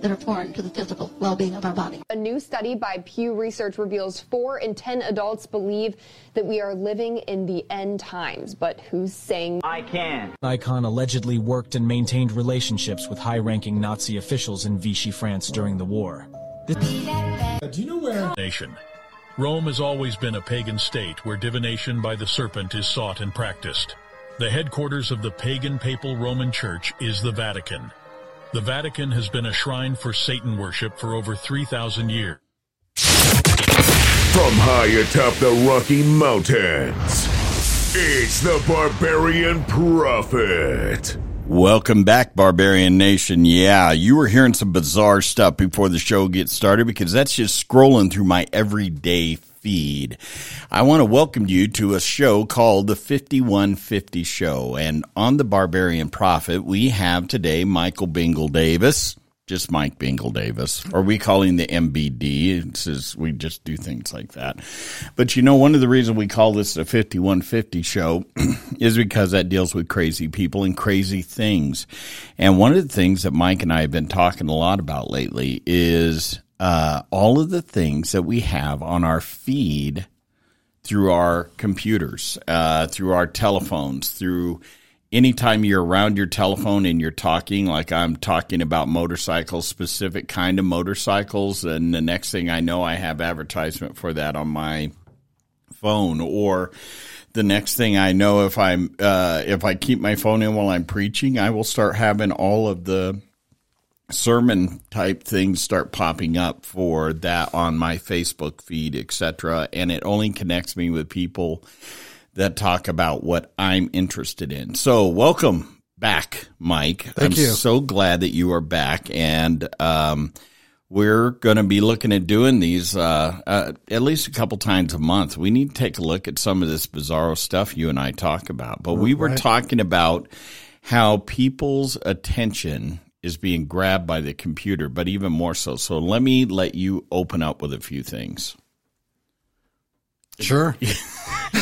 that are foreign to the physical well being of our body. A new study by Pew Research reveals four in 10 adults believe that we are living in the end times. But who's saying I can? Icon allegedly worked and maintained relationships with high ranking Nazi officials in Vichy, France during the war. Uh, do you know where? Nation. Rome has always been a pagan state where divination by the serpent is sought and practiced. The headquarters of the pagan papal Roman Church is the Vatican. The Vatican has been a shrine for Satan worship for over 3,000 years. From high atop the Rocky Mountains, it's the Barbarian Prophet. Welcome back, Barbarian Nation. Yeah, you were hearing some bizarre stuff before the show gets started because that's just scrolling through my everyday feed. I want to welcome you to a show called the 5150 Show. And on the Barbarian Prophet, we have today Michael Bingle Davis just Mike Bingle Davis, or we call him the MBD. It says we just do things like that. But you know, one of the reasons we call this the 5150 show is because that deals with crazy people and crazy things. And one of the things that Mike and I have been talking a lot about lately is uh, all of the things that we have on our feed through our computers, uh, through our telephones, through anytime you're around your telephone and you're talking, like I'm talking about motorcycles, specific kind of motorcycles, and the next thing I know, I have advertisement for that on my phone. Or the next thing I know, if I'm uh, if I keep my phone in while I'm preaching, I will start having all of the sermon type things start popping up for that on my Facebook feed, etc. And it only connects me with people that talk about what I'm interested in. So, welcome back, Mike. Thank I'm you. so glad that you are back, and um, we're going to be looking at doing these uh, uh, at least a couple times a month. We need to take a look at some of this bizarro stuff you and I talk about. But we were Right. talking about how people's attention is being grabbed by the computer, but even more so. So let me let you open up with a few things. Sure.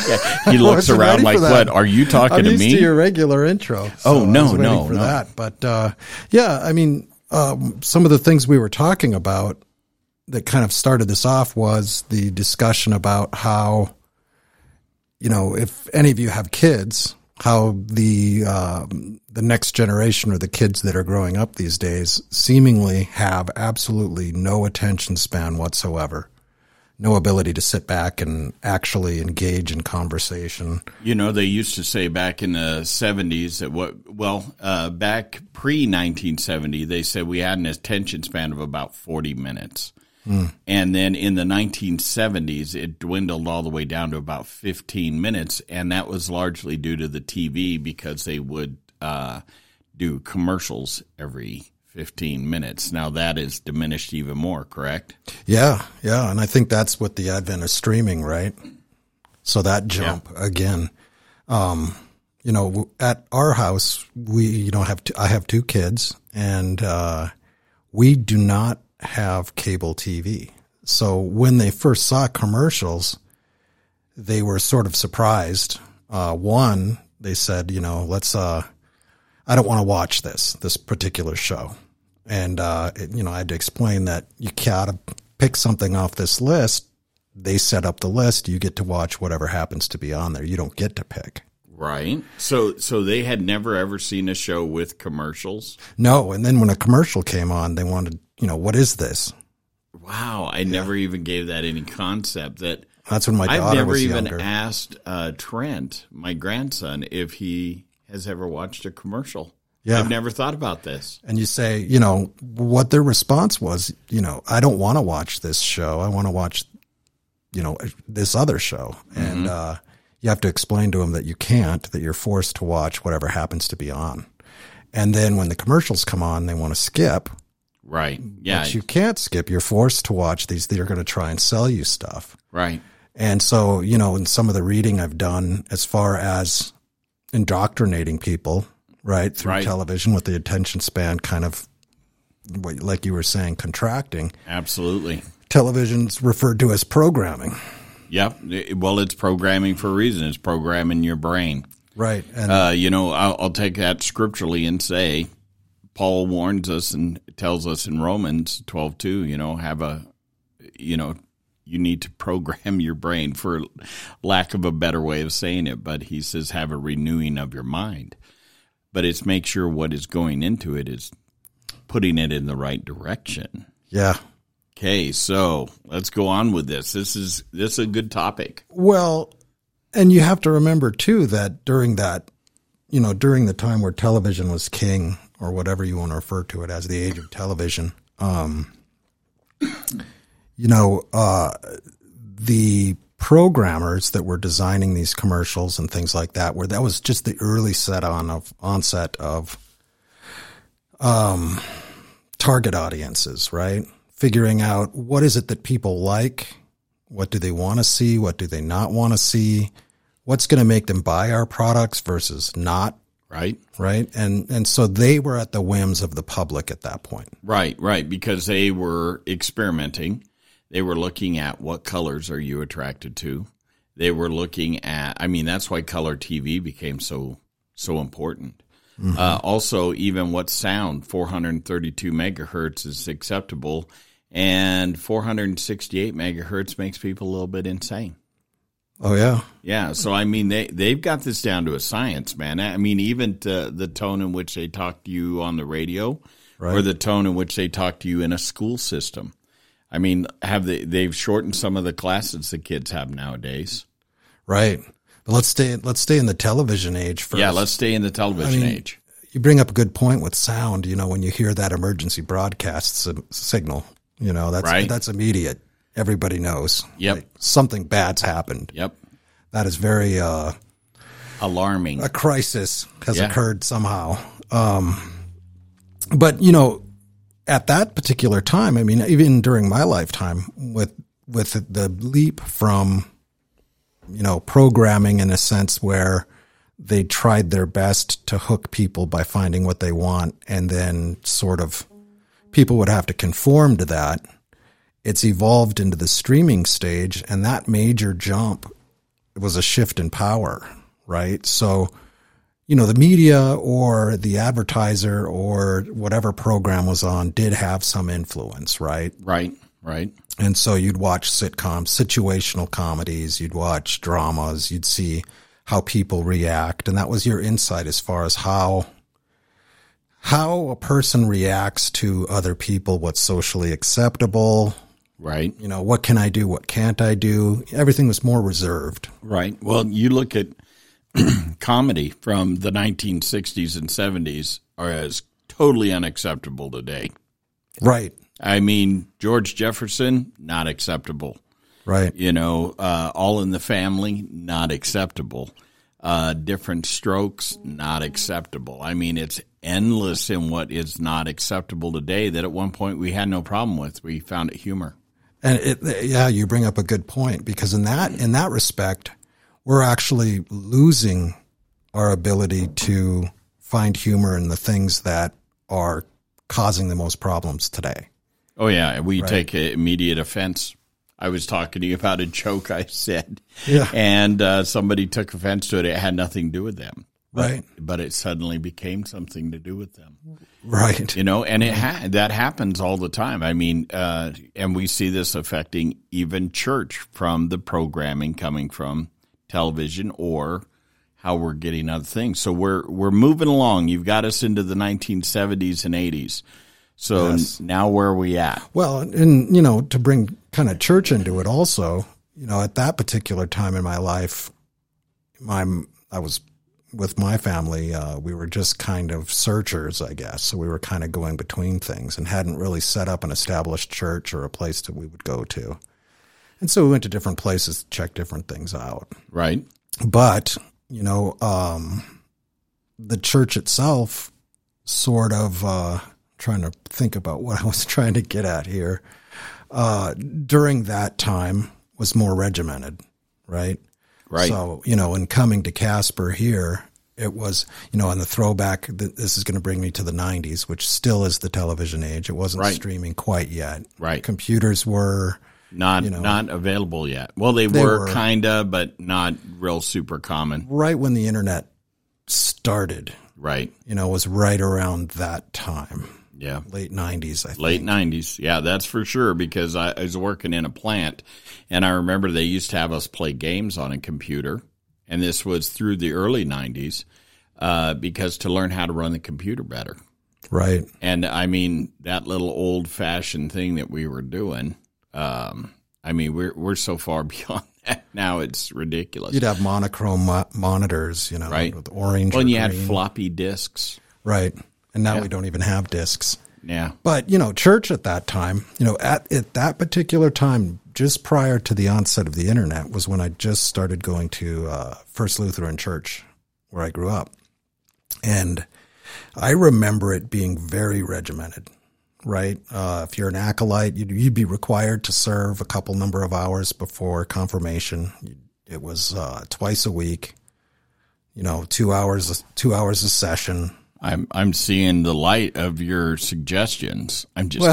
Yeah, he looks around like, "What are you talking I'm to me?" to your regular intro. Oh, I no, was no, for no. that. But uh, yeah, I mean, um, some of the things we were talking about that kind of started this off was the discussion about how, you know, if any of you have kids, how the um, the next generation or the kids that are growing up these days seemingly have absolutely no attention span whatsoever. No ability to sit back and actually engage in conversation. You know, they used to say back in the 70s that what, well, uh, back pre 1970, they said we had an attention span of about 40 minutes. And then in the 1970s, it dwindled all the way down to about 15 minutes. And that was largely due to the TV because they would uh, do commercials every 15 minutes. Now that is diminished even more, correct? Yeah, yeah, and I think that's what the advent of streaming, right? So that jump again. Um, you know, at our house, we you know have two, I have two kids, and uh, we do not have cable TV. So when they first saw commercials, they were sort of surprised. Uh, one, they said, you know, let's. Uh, I don't want to watch this this particular show, and uh, it, you know, I had to explain that you gotta pick something off this list. They set up the list. You get to watch whatever happens to be on there. You don't get to pick. Right. So, so they had never ever seen a show with commercials. No, and then when a commercial came on, they wanted, you know, what is this? Wow, I never even gave that any concept. That That's when my I've never even younger. asked uh, Trent, my grandson, if he has ever watched a commercial. Yeah. I've never thought about this. and you say, you know, what their response was, you know, I don't want to watch this show. I want to watch, you know, this other show. And uh, you have to explain to them that you can't, that you're forced to watch whatever happens to be on. And then when the commercials come on, they want to skip. Right. Yeah. But you can't skip. You're forced to watch these. They're going to try and sell you stuff. right. And so, you know, in some of the reading I've done as far as indoctrinating people, right, through Right. television with the attention span kind of, like you were saying, contracting, Absolutely. television's referred to as programming. Yep. Well, it's programming for a reason. It's programming your brain. Right. And Uh, you know, I'll, I'll take that scripturally and say Paul warns us tells us in Romans twelve two, you know, have a, you know, you need to program your brain for lack of a better way of saying it, but he says have a renewing of your mind. But it's make sure what is going into it is putting it in the right direction. Yeah. Okay, so let's go on with this. This is this is a good topic. Well, and you have to remember too that during that, you know, during the time where television was king, or whatever you want to refer to it as, the age of television, um, you know, uh, the programmers that were designing these commercials and things like that, where that was just the early set on of onset of um, target audiences, right? Figuring out what is it that people like, what do they want to see, what do they not want to see, what's going to make them buy our products versus not, Right? right? And and so they were at the whims of the public at that point. Right, right, because they were experimenting. They were looking at what colors are you attracted to. They were looking at I mean that's why color TV became so so important. Uh, also, even what sound 432 megahertz is acceptable, and 468 megahertz makes people a little bit insane. Oh yeah, Yeah, so I mean they they've got this down to a science, man. I mean even to the tone in which they talk to you on the radio, or the tone in which they talk to you in a school system. I mean, have they they've shortened some of the classes the kids have nowadays? right. But let's stay let's stay in the television age first. Yeah, let's stay in the television I mean, age. you bring up a good point with sound. You know, when you hear that emergency broadcast signal, you know that's Right. that's immediate. Everybody knows. Yep. Like, something bad's happened. Yep, That is very uh, alarming. a crisis has Yeah. occurred somehow. Um, but you know, at that particular time, I mean, even during my lifetime, with with the leap from you know programming in a sense where they tried their best to hook people by finding what they want, and then sort of people would have to conform to that. It's evolved into the streaming stage, and that major jump was a shift in power, right? So, you know, the media or the advertiser or whatever program was on did have some influence, right? right, right. And so you'd watch sitcoms, situational comedies, you'd watch dramas, you'd see how people react, and that was your insight as far as how how a person reacts to other people, what's socially acceptable, Right. you know, what can I do, what can't I do? Everything was more reserved. Right. Well, you look at comedy from the 1960s and 70s are as totally unacceptable today. Right. I mean, George Jefferson, not acceptable. Right. You know, uh, All in the Family, not acceptable. Uh, Diff'rent Strokes, not acceptable. I mean, it's endless in what is not acceptable today that at one point we had no problem with. We found it humor. And it, yeah, you bring up a good point because in that in that respect, we're actually losing our ability to find humor in the things that are causing the most problems today. Oh yeah, we take immediate offense. I was talking to you about a joke I said, Yeah. and uh, somebody took offense to it. It had nothing to do with them, but, Right. But it suddenly became something to do with them. Right. You know, and it ha- that happens all the time. I mean, uh, and we see this affecting even church from the programming coming from television or how we're getting other things. So we're we're moving along. You've got us into the 1970s and 80s. So Yes. now where are we at? Well, and you know, to bring kind of church into it also, you know, at that particular time in my life, my I was with my family, uh, we were just kind of searchers, I guess. So we were kind of going between things and hadn't really set up an established church or a place that we would go to. And so we went to different places to check different things out. Right? But, you know, um, the church itself sort of, uh, trying to think about what I was trying to get at here, uh, during that time was more regimented, right? Right. So, you know, in coming to Casper here, it was, you know, on the throwback, th- this is going to bring me to the 90s, which still is the television age. It wasn't Right. streaming quite yet. Right. Computers were, Not you know. not available yet. Well, they, They were, were. kinda, but not real super common. right when the internet started. Right. You know, was right around that time, Yeah. late '90s. I think. Late nineties, yeah, that's for sure. Because I, I was working in a plant, and I remember they used to have us play games on a computer, and this was through the early nineties, uh, because to learn how to run the computer better. Right. And I mean that little old fashioned thing that we were doing. Um, I mean we're we're so far beyond that now; it's ridiculous. You'd have monochrome mo- monitors, you know, Right. with orange. well, and you had floppy disks. right, and now we don't even have discs. Yeah, But you know, church at that time, you know, at at that particular time, just prior to the onset of the internet, was when I just started going to uh, First Lutheran Church, where I grew up, and I remember it being very regimented. Right, uh, if you're an acolyte, you'd, you'd be required to serve a couple number of hours before confirmation. It was uh, twice a week. You know, two hours, two hours a session. I'm I'm seeing the light of your suggestions. I'm just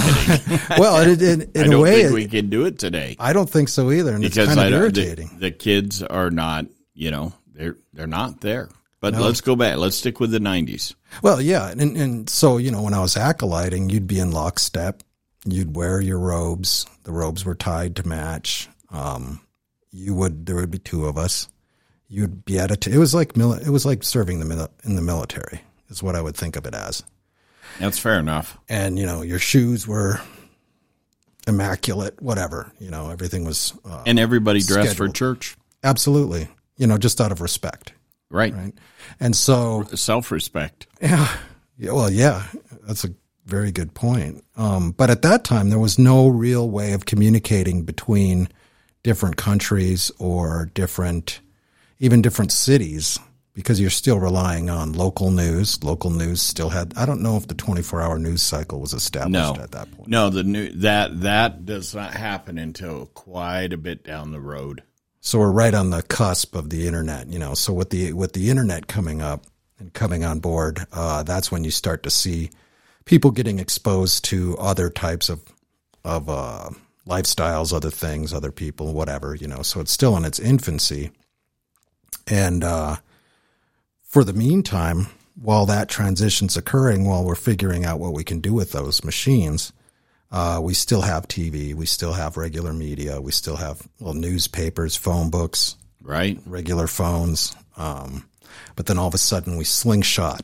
kidding. Well, it, it, I in a don't way, think we can do it today I don't think so either, and because it's kind I of don't. The, irritating. the kids are not. You know, they're they're not there. But let's go back. Let's stick with the '90s. well, yeah, and and so you know, when I was acolyting, you'd be in lockstep. You'd wear your robes. The robes were tied to match. Um, you would there would be two of us. You'd be at a. T- it was like mili- it was like serving the mil- in the military. Is what I would think of it as. That's fair enough. And you know, your shoes were immaculate. Whatever you know, everything was uh, And everybody dressed for church, absolutely. You know, just out of respect, right? right? And so Self respect. Yeah. Yeah, well, yeah, that's a very good point. Um, but at that time, there was no real way of communicating between different countries or different, even different cities, because you're still relying on local news. Local news still had. I don't know if the 24 hour news cycle was established No, at that point. no. The new that that does not happen until quite a bit down the road. So we're right on the cusp of the internet, you know. So with the with the internet coming up and coming on board, uh, that's when you start to see people getting exposed to other types of of uh, lifestyles, other things, other people, whatever, you know. So it's still in its infancy, and uh, for the meantime, while that transition's occurring, while we're figuring out what we can do with those machines, uh, we still have TV, we still have regular media, we still have well newspapers, phone books, Right? regular phones. Um, but then all of a sudden, we slingshot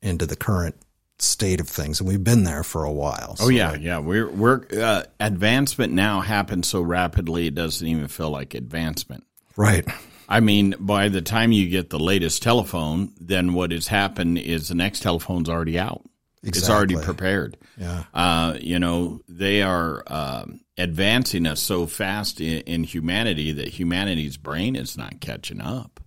into the current state of things, and we've been there for a while. Oh yeah, yeah. We're we're uh, advancement now happens so rapidly it doesn't even feel like advancement. right, I mean, by the time you get the latest telephone, then what has happened is the next telephone's already out. It's already prepared. yeah, Uh, you know, they are um, advancing us so fast in, in humanity that humanity's brain is not catching up.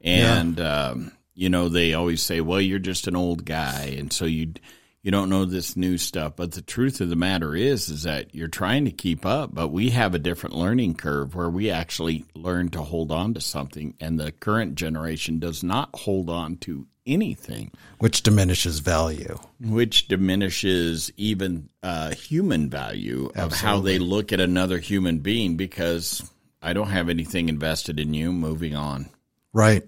And um, you know, they always say, "Well, you're just an old guy, and so you you don't know this new stuff." But the truth of the matter is, is that you're trying to keep up, but we have a different learning curve where we actually learn to hold on to something, and the current generation does not hold on to anything which diminishes value. which diminishes even uh, human value of how they look at another human being because I don't have anything invested in you. Moving on. Right,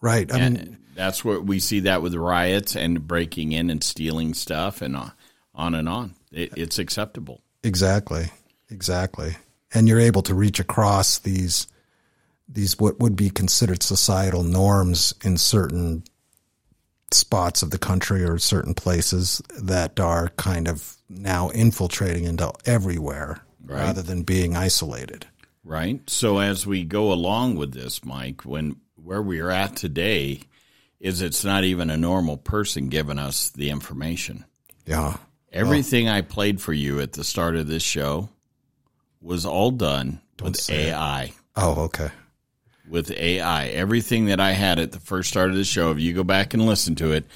right. I mean, And that's what we see that with riots and breaking in and stealing stuff and on, on and on. It, it's acceptable. Exactly. Exactly. And you're able to reach across these these what would be considered societal norms in certain spots of the country or certain places that are kind of now infiltrating into everywhere rather than being isolated. Right. So as we go along with this, Mike, when where we are at today is it's not even a normal person giving us the information. Yeah. Everything I played for you at the start of this show was all done with say it. AI. Oh, okay. With AI. Everything that I had at the first start of the show, if you go back and listen to it,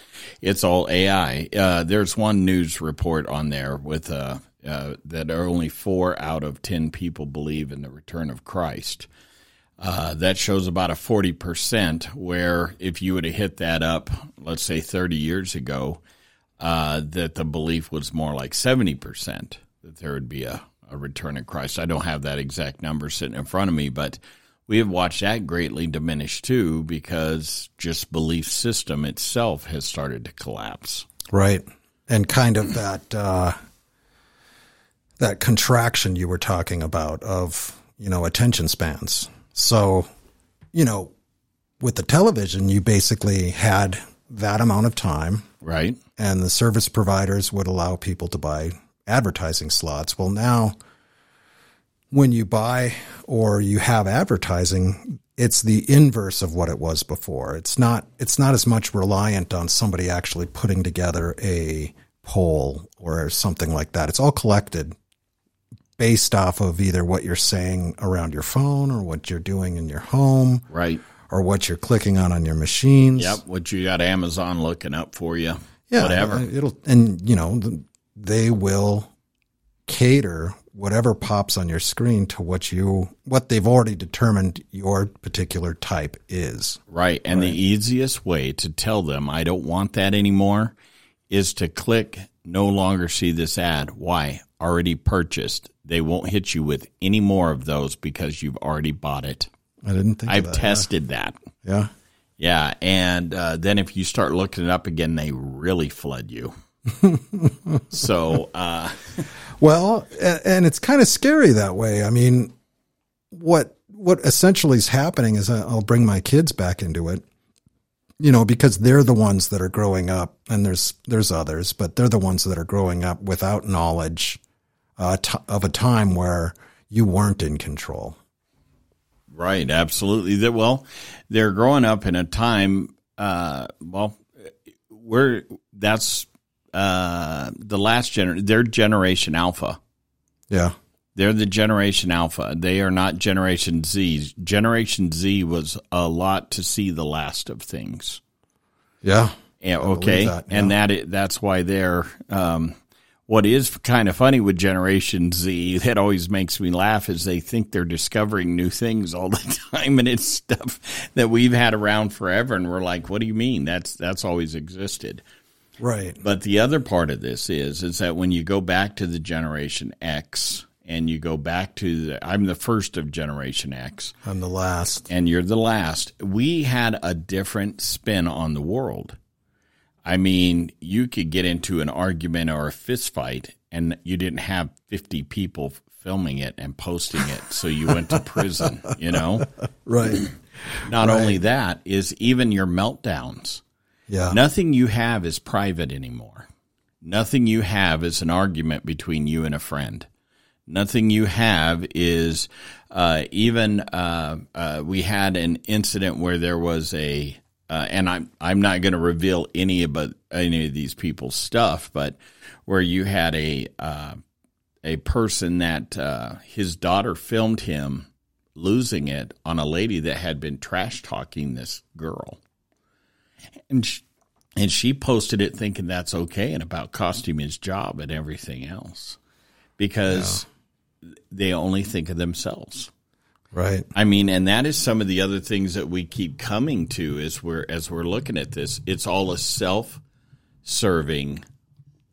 it's all AI. Uh, there's one news report on there with uh, uh, that only four out of 10 people believe in the return of Christ. Uh, that shows about a 40%, where if you would have hit that up, let's say 30 years ago, uh, that the belief was more like 70% that there would be a, a return of Christ. I don't have that exact number sitting in front of me, but we have watched that greatly diminish too because just belief system itself has started to collapse. Right. And kind of that uh, that contraction you were talking about of, you know, attention spans. So, you know, with the television, you basically had that amount of time, Right? and the service providers would allow people to buy advertising slots. Well, now when you buy or you have advertising, it's the inverse of what it was before. It's not it's not as much reliant on somebody actually putting together a poll or something like that. It's all collected based off of either what you're saying around your phone or what you're doing in your home Right. or what you're clicking on on your machines. Yep. What you got Amazon looking up for you. Yeah, Whatever. It'll and you know they will cater whatever pops on your screen to what you what they've already determined your particular type is. Right. And the easiest way to tell them I don't want that anymore is to click no longer see this ad. Why? Already purchased. They won't hit you with any more of those because you've already bought it. I didn't think I've of that. tested that. Yeah. Yeah. And uh, then if you start looking it up again, they really flood you. so, uh, Well, and it's kind of scary that way. I mean, what what essentially is happening is I'll bring my kids back into it. You know, because they're the ones that are growing up, and there's there's others, but they're the ones that are growing up without knowledge uh, t- of a time where you weren't in control. Right, absolutely. That well, they're growing up in a time. Uh, well, we're that's uh, the last generation. They're Generation Alpha. Yeah, They're the Generation Alpha. They are not Generation Z. Generation Z was a lot to see the last of things. yeah, Yeah, okay, that, and yeah. that that's why they're. Um, what is kind of funny with Generation Z that always makes me laugh is they think they're discovering new things all the time, and it's stuff that we've had around forever, and we're like, "What do you mean? That's that's always existed." right. But the other part of this is is that when you go back to the Generation X and you go back to the, I'm the first of Generation X, I'm the last. and you're the last. We had a different spin on the world. I mean, you could get into an argument or a fist fight, and you didn't have 50 people filming it and posting it, so you went to prison, you know? Right. Not only that, is even your meltdowns. Yeah. Nothing you have is private anymore. Nothing you have is an argument between you and a friend. Nothing you have is uh, even. Uh, uh, we had an incident where there was a, uh, and I'm I'm not going to reveal any about any of these people's stuff, but where you had a uh, a person that uh, his daughter filmed him losing it on a lady that had been trash talking this girl and she, and she posted it thinking that's okay and about cost him his job and everything else because they only think of themselves. Right. I mean, and that is some of the other things that we keep coming to as we're as we're looking at this. It's all a self-serving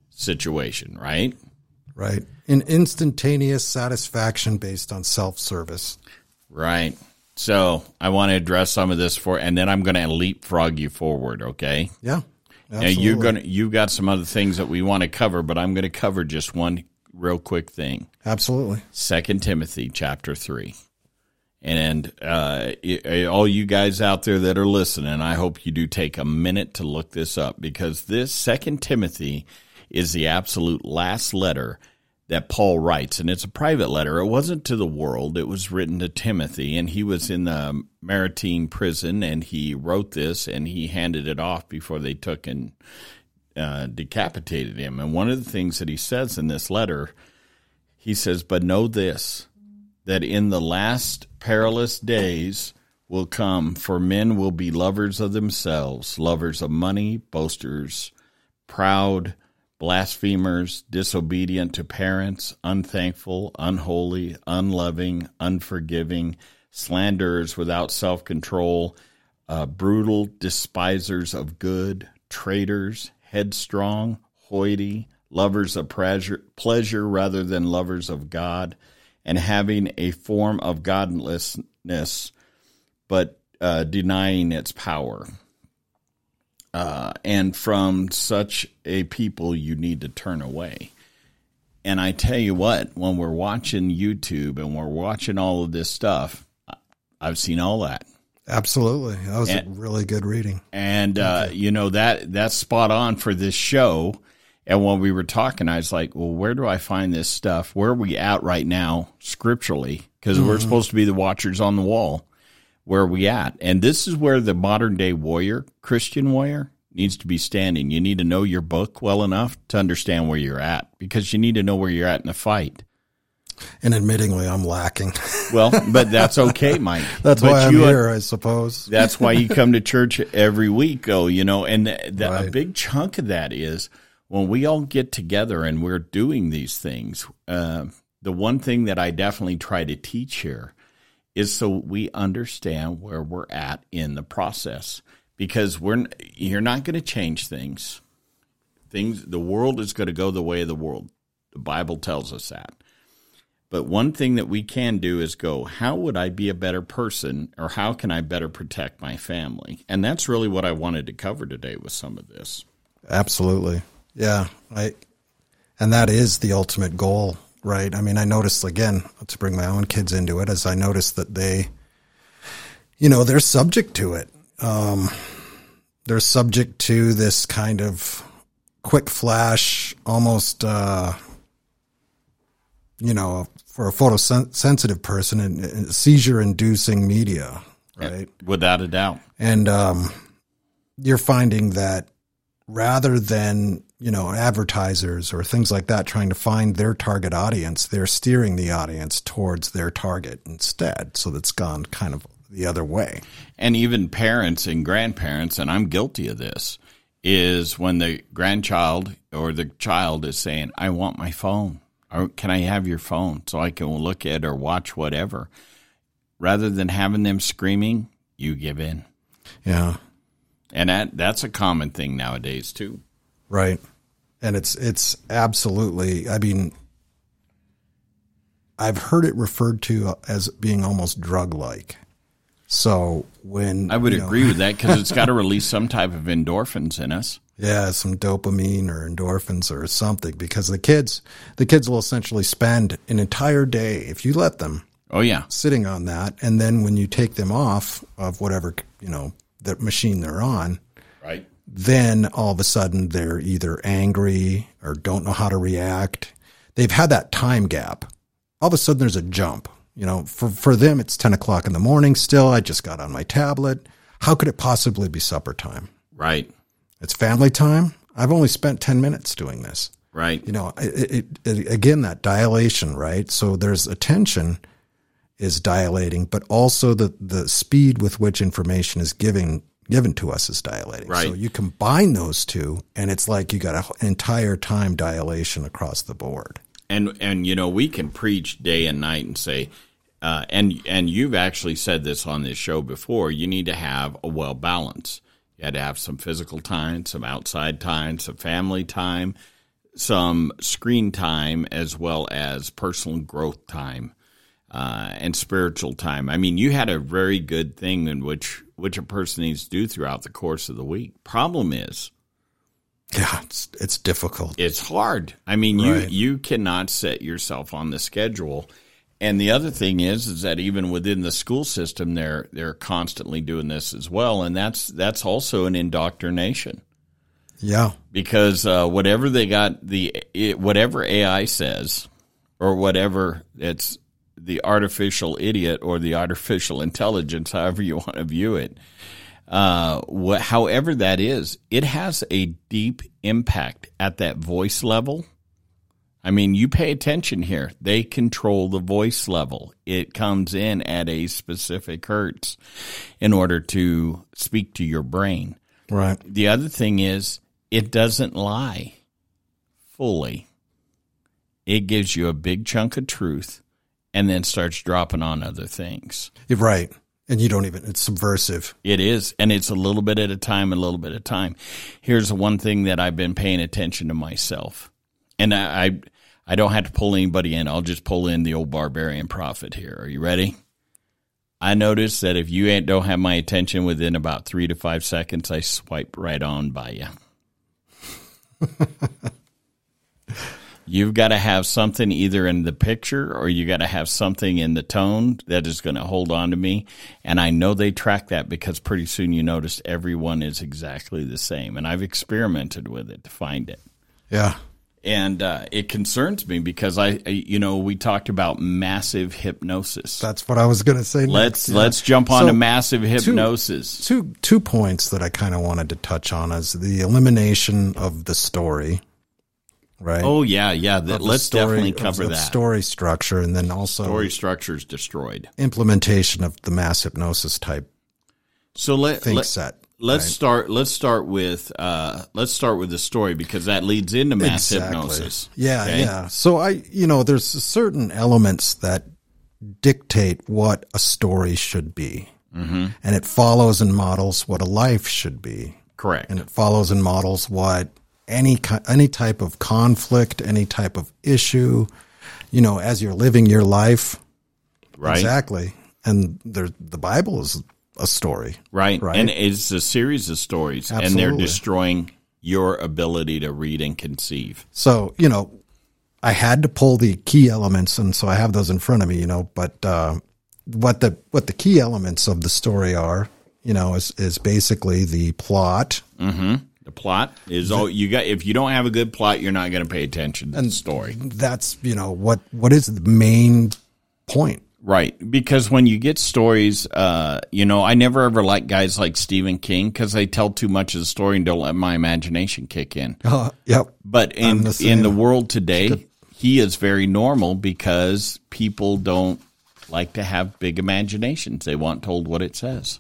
situation, right? Right. An instantaneous satisfaction based on self service. Right. So I want to address some of this for, and then I'm going to leapfrog you forward. Okay. Yeah. Now you're gonna you got some other things that we want to cover, but I'm going to cover just one real quick thing. Absolutely. Second Timothy chapter three, and uh, i- all you guys out there that are listening, I hope you do take a minute to look this up because this Second Timothy is the absolute last letter that Paul writes, and it's a private letter. It wasn't to the world; it was written to Timothy, and he was in the Mamertine prison, and he wrote this, and he handed it off before they took and uh, decapitated him. And one of the things that he says in this letter, he says, "But know this." That in the last perilous days will come, for men will be lovers of themselves, lovers of money, boasters, proud, blasphemers, disobedient to parents, unthankful, unholy, unloving, unforgiving, slanderers without self control, uh, brutal, despisers of good, traitors, headstrong, hoity, lovers of pleasure, pleasure rather than lovers of God, and having a form of godlessness, but uh, denying its power. Uh, and from such a people, you need to turn away. And I tell you what, when we're watching YouTube and we're watching all of this stuff, I've seen all that. Absolutely. That was And- a really good reading. And uh, you know that that's spot on for this show. And when we were talking, I was like, "Well, where do I find this stuff? Where are we at right now, scripturally? Because we're mm-hmm. supposed to be the watchers on the wall. Where are we at? And this is where the modern day warrior, Christian warrior, needs to be standing. You need to know your book well enough to understand where you're at, because you need to know where you're at in the fight. And admittingly, I'm lacking. Well, but that's okay, Mike. That's But why I'm you- here, I suppose. That's why you come to church every week, though, you know, and the, the, a big chunk of that is when we all get together and we're doing these things. Uh, the one thing that I definitely try to teach here is so we understand where we're at in the process because we're you're not going to change things. Things the world is going to go the way of the world. The Bible tells us that. But one thing that we can do is go, how would I be a better person or how can I better protect my family? And that's really what I wanted to cover today with some of this. Absolutely. Yeah. I, and that is the ultimate goal, right? I mean, I noticed again, to bring my own kids into it, as I noticed that they, you know, they're subject to it. Um, they're subject to this kind of quick flash, almost, uh, you know, for a photosensitive person, and seizure inducing media, right? Without a doubt. And um, you're finding that rather than you know advertisers or things like that trying to find their target audience, they're steering the audience towards their target instead. So that's gone kind of the other way. And even parents and grandparents, and I'm guilty of this, is when the grandchild or the child is saying, I want my phone. Or can I have your phone so I can look at or watch whatever? Rather than having them screaming, you give in. Yeah, And that that's a common thing nowadays too. Right. And it's it's absolutely. I mean, I've heard it referred to as being almost drug like. So when I would you know, agree with that because it's got to release some type of endorphins in us. Yeah, some dopamine or endorphins or something because the kids the kids will essentially spend an entire day if you let them Oh yeah, sitting on that and then when you take them off of whatever, you know, the machine they're on. Then all of a sudden they're either angry or don't know how to react. They've had that time gap. All of a sudden there's a jump. You know, for, for them it's 10 o'clock in the morning still. I just got on my tablet. How could it possibly be supper time? Right, It's family time. I've only spent 10 minutes doing this. right. You know, it, it, it, again, that dilation, right? So there's attention is dilating, but also the, the speed with which information is giving, given to us is dilating. Right. So you combine those two and it's like you got an entire time dilation across the board. and and you know we can preach day and night and say uh, and and you've actually said this on this show before you need to have a well balance you had to have some physical time some outside time some family time some screen time as well as personal growth time uh, and spiritual time i mean you had a very good thing in which which a person needs to do throughout the course of the week problem is Yeah, it's, it's difficult. it's hard. I mean, you you cannot set yourself on the schedule. And the other thing is, is that even within the school system, they're they're constantly doing this as well, and that's that's also an indoctrination Yeah. because uh, whatever they got the it, whatever AI says, or whatever it's the artificial idiot or the artificial intelligence, however you want to view it, uh, wh- however that is, it has a deep impact at that voice level. I mean, you pay attention here. They control the voice level. It comes in at a specific hertz in order to speak to your brain. Right. The other thing is, it doesn't lie fully. It gives you a big chunk of truth and then starts dropping on other things. Right. And you don't even, it's subversive. It is, and it's a little bit at a time, a little bit at a time. Here's the one thing that I've been paying attention to myself, and I, I, I don't have to pull anybody in. I'll just pull in the old barbarian prophet here. Are you ready? I notice that if you ain't, don't have my attention within about three to five seconds, I swipe right on by you. You've got to have something either in the picture or you got to have something in the tone that is going to hold on to me. And I know they track that because pretty soon you notice everyone is exactly the same. And I've experimented with it to find it. Yeah. And uh, it concerns me because I, you know, we talked about massive hypnosis. That's what I was going to say. Let's. Yeah. let's jump on So, to massive hypnosis. Two two points that I kind of wanted to touch on is the elimination of the story, right? Oh yeah, yeah. That, let's story- definitely cover that. story structure, and then also Story structure is destroyed. implementation of the mass hypnosis type So let, think let set. let's right? start. Let's start with uh, let's start with the story because that leads into mass hypnosis. Yeah, Okay? yeah. So I, you know, there's certain elements that dictate what a story should be, mm-hmm. and it follows and models what a life should be, Correct. and it follows and models what any any type of conflict, any type of issue, you know, as you're living your life, right. exactly. And there, the Bible is a story, Right. Right. And it's a series of stories, and they're destroying your ability to read and conceive. So, you know, I had to pull the key elements and so I have those in front of me, you know, but uh, what the what the key elements of the story are, you know, is is basically the plot, The plot is all you got. If you don't have a good plot, you're not going to pay attention to the story. that's, you know, what what is the main point. Right. Because when you get stories, uh, you know, I never ever like guys like Stephen King because they tell too much of the story and don't let my imagination kick in. Uh, yep. But in the in the world today, he is very normal because people don't like to have big imaginations. They want told what it says.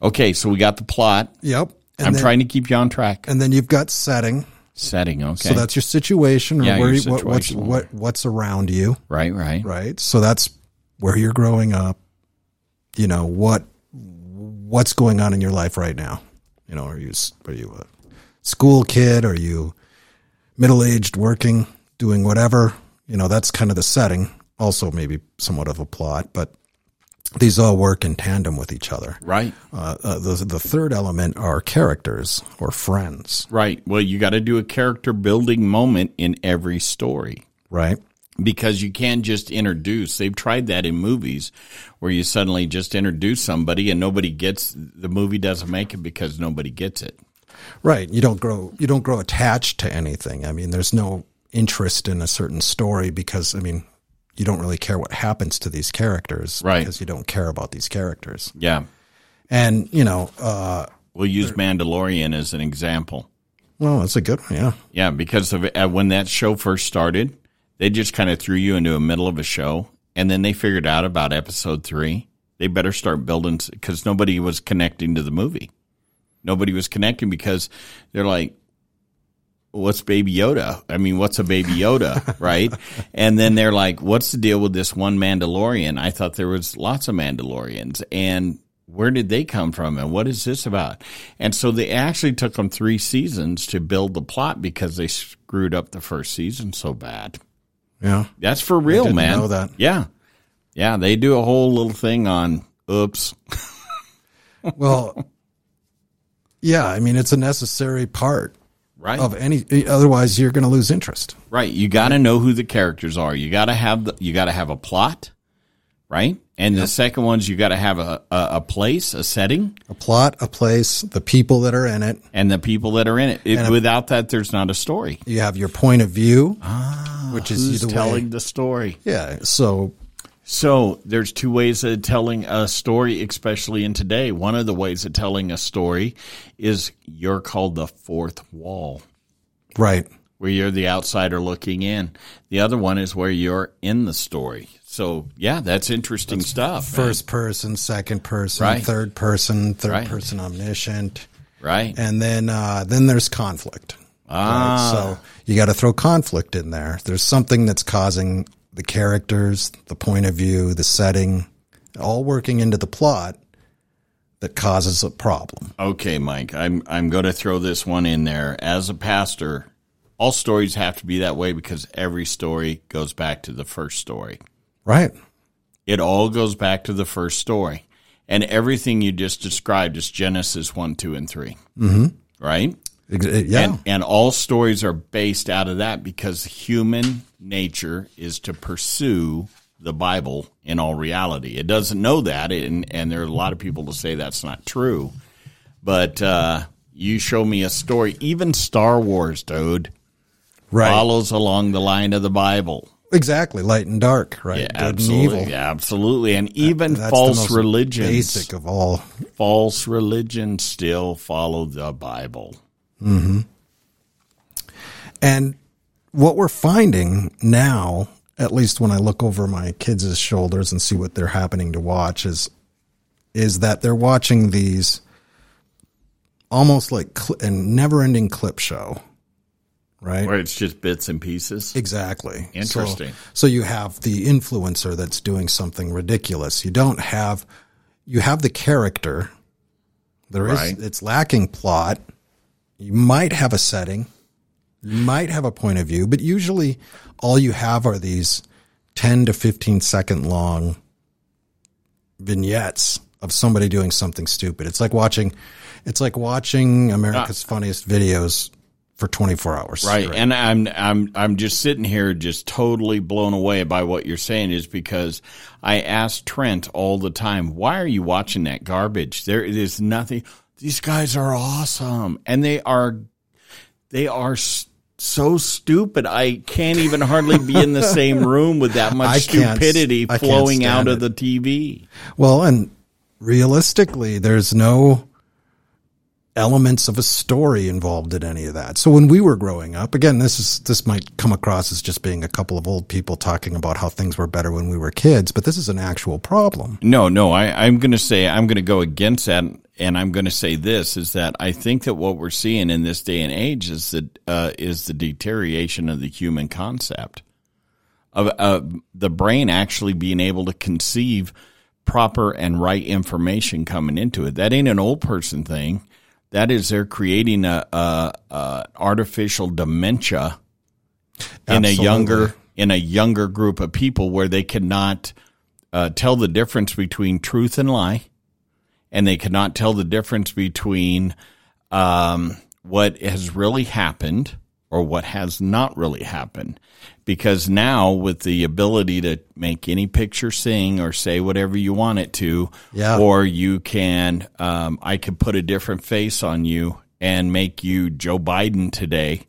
Okay, so we got the plot. Yep. And I'm then, trying to keep you on track. and then you've got setting. Setting, okay. So that's your situation or Yeah, where your you, what, what's what what's around you. right, right. right? So that's where you're growing up. You know what what's going on in your life right now. You know, are you are you a school kid? Are you middle aged, working, doing whatever? You know, that's kind of the setting. Also, maybe somewhat of a plot, but these all work in tandem with each other. Right. Uh, uh, the the third element are characters or friends, Right. Well, you got to do a character building moment in every story. right? because you can't just introduce. They've tried that in movies where you suddenly just introduce somebody and nobody gets the movie doesn't make it because nobody gets it. Right. You don't grow you don't grow attached to anything. I mean, there's no interest in a certain story because I mean, you don't really care what happens to these characters Right. because you don't care about these characters. Yeah. And, you know, uh We'll use Mandalorian as an example. well, that's a good one, yeah. Yeah, because of uh, when that show first started, they just kind of threw you into the middle of a show, and then they figured out about episode three. They better start building because nobody was connecting to the movie. Nobody was connecting because they're like, "What's Baby Yoda? I mean, what's a Baby Yoda, right?" And then they're like, "What's the deal with this one Mandalorian?" I thought there was lots of Mandalorians, and where did they come from and what is this about? And so they actually took them three seasons to build the plot because they screwed up the first season so bad. Yeah. That's for real, man. know that. Yeah. Yeah. They do a whole little thing on oops. Well, yeah, I mean, it's a necessary part Right. of any otherwise you're going to lose interest. Right. You got to know who the characters are. You got to have the, you got to have a plot, right? And the second one's you got to have a, a, a place, a setting, A plot, a place, the people that are in it. and the people that are in it. It- without that, there's not a story. You have your point of view, ah, which is either telling way. the story? Yeah. So So there's two ways of telling a story, especially in today. One of the ways of telling a story is you're called the fourth wall, right. where you're the outsider looking in. The other one is where you're in the story. So yeah, that's interesting stuff. man. first person, second person, Right. third person, third Right. person omniscient, right? and then uh, then there's conflict. Ah. So you got to throw conflict in there. There's something that's causing the characters, the point of view, the setting, all working into the plot that causes a problem. Okay, Mike, I'm I'm going to throw this one in there. As a pastor, all stories have to be that way because every story goes back to the first story. Right. It all goes back to the first story. And everything you just described is Genesis 1, 2, and 3. Mm-hmm. Right? Yeah. And, and all stories are based out of that because human nature is to pursue the Bible in all reality. It doesn't know that, and, and there are a lot of people to say that's not true. But uh, you show me a story, even Star Wars, dude, right. follows along the line of the Bible. Exactly. Light and dark, right? Yeah, Good absolutely, and evil. yeah, absolutely. And even That's the false most religions, Basic of all. false religions still follow the Bible. And what we're finding now, at least when I look over my kids' shoulders and see what they're happening to watch, is is that they're watching these almost like cl- a never-ending clip show, right? Where it's just bits and pieces. Exactly. Interesting. So, so you have the influencer that's doing something ridiculous. You don't have you have the character. There is Right. it's lacking plot. You might have a setting. Might have a point of view, but usually all you have are these 10 to 15 second long vignettes of somebody doing something stupid. It's like watching it's like watching America's ah. funniest videos for 24 hours. Right. And I'm I'm I'm just sitting here just totally blown away by what you're saying is because I ask Trent all the time, why are you watching that garbage? There is nothing these guys are awesome and they are they are s- so stupid. I can't even hardly be in the same room with that much can't- stupidity flowing out of it. the TV. Well, and realistically, there's no elements of a story involved in any of that. So when we were growing up, again, this is this might come across as just being a couple of old people talking about how things were better when we were kids, but this is an actual problem. No, no, I, I'm going to say I'm going to go against that, and I'm going to say this is that I think that what we're seeing in this day and age is that uh, is the deterioration of the human concept of uh, the brain actually being able to conceive proper and right information coming into it. That ain't an old person thing. That is, they're creating a, a, a artificial dementia in a younger in a younger group of people where they cannot uh, tell the difference between truth and lie, and they cannot tell the difference between um, what has really happened or what has not really happened. Because now, with the ability to make any picture sing or say whatever you want it to, Yeah. or you can, um, I could put a different face on you and make you Joe Biden today,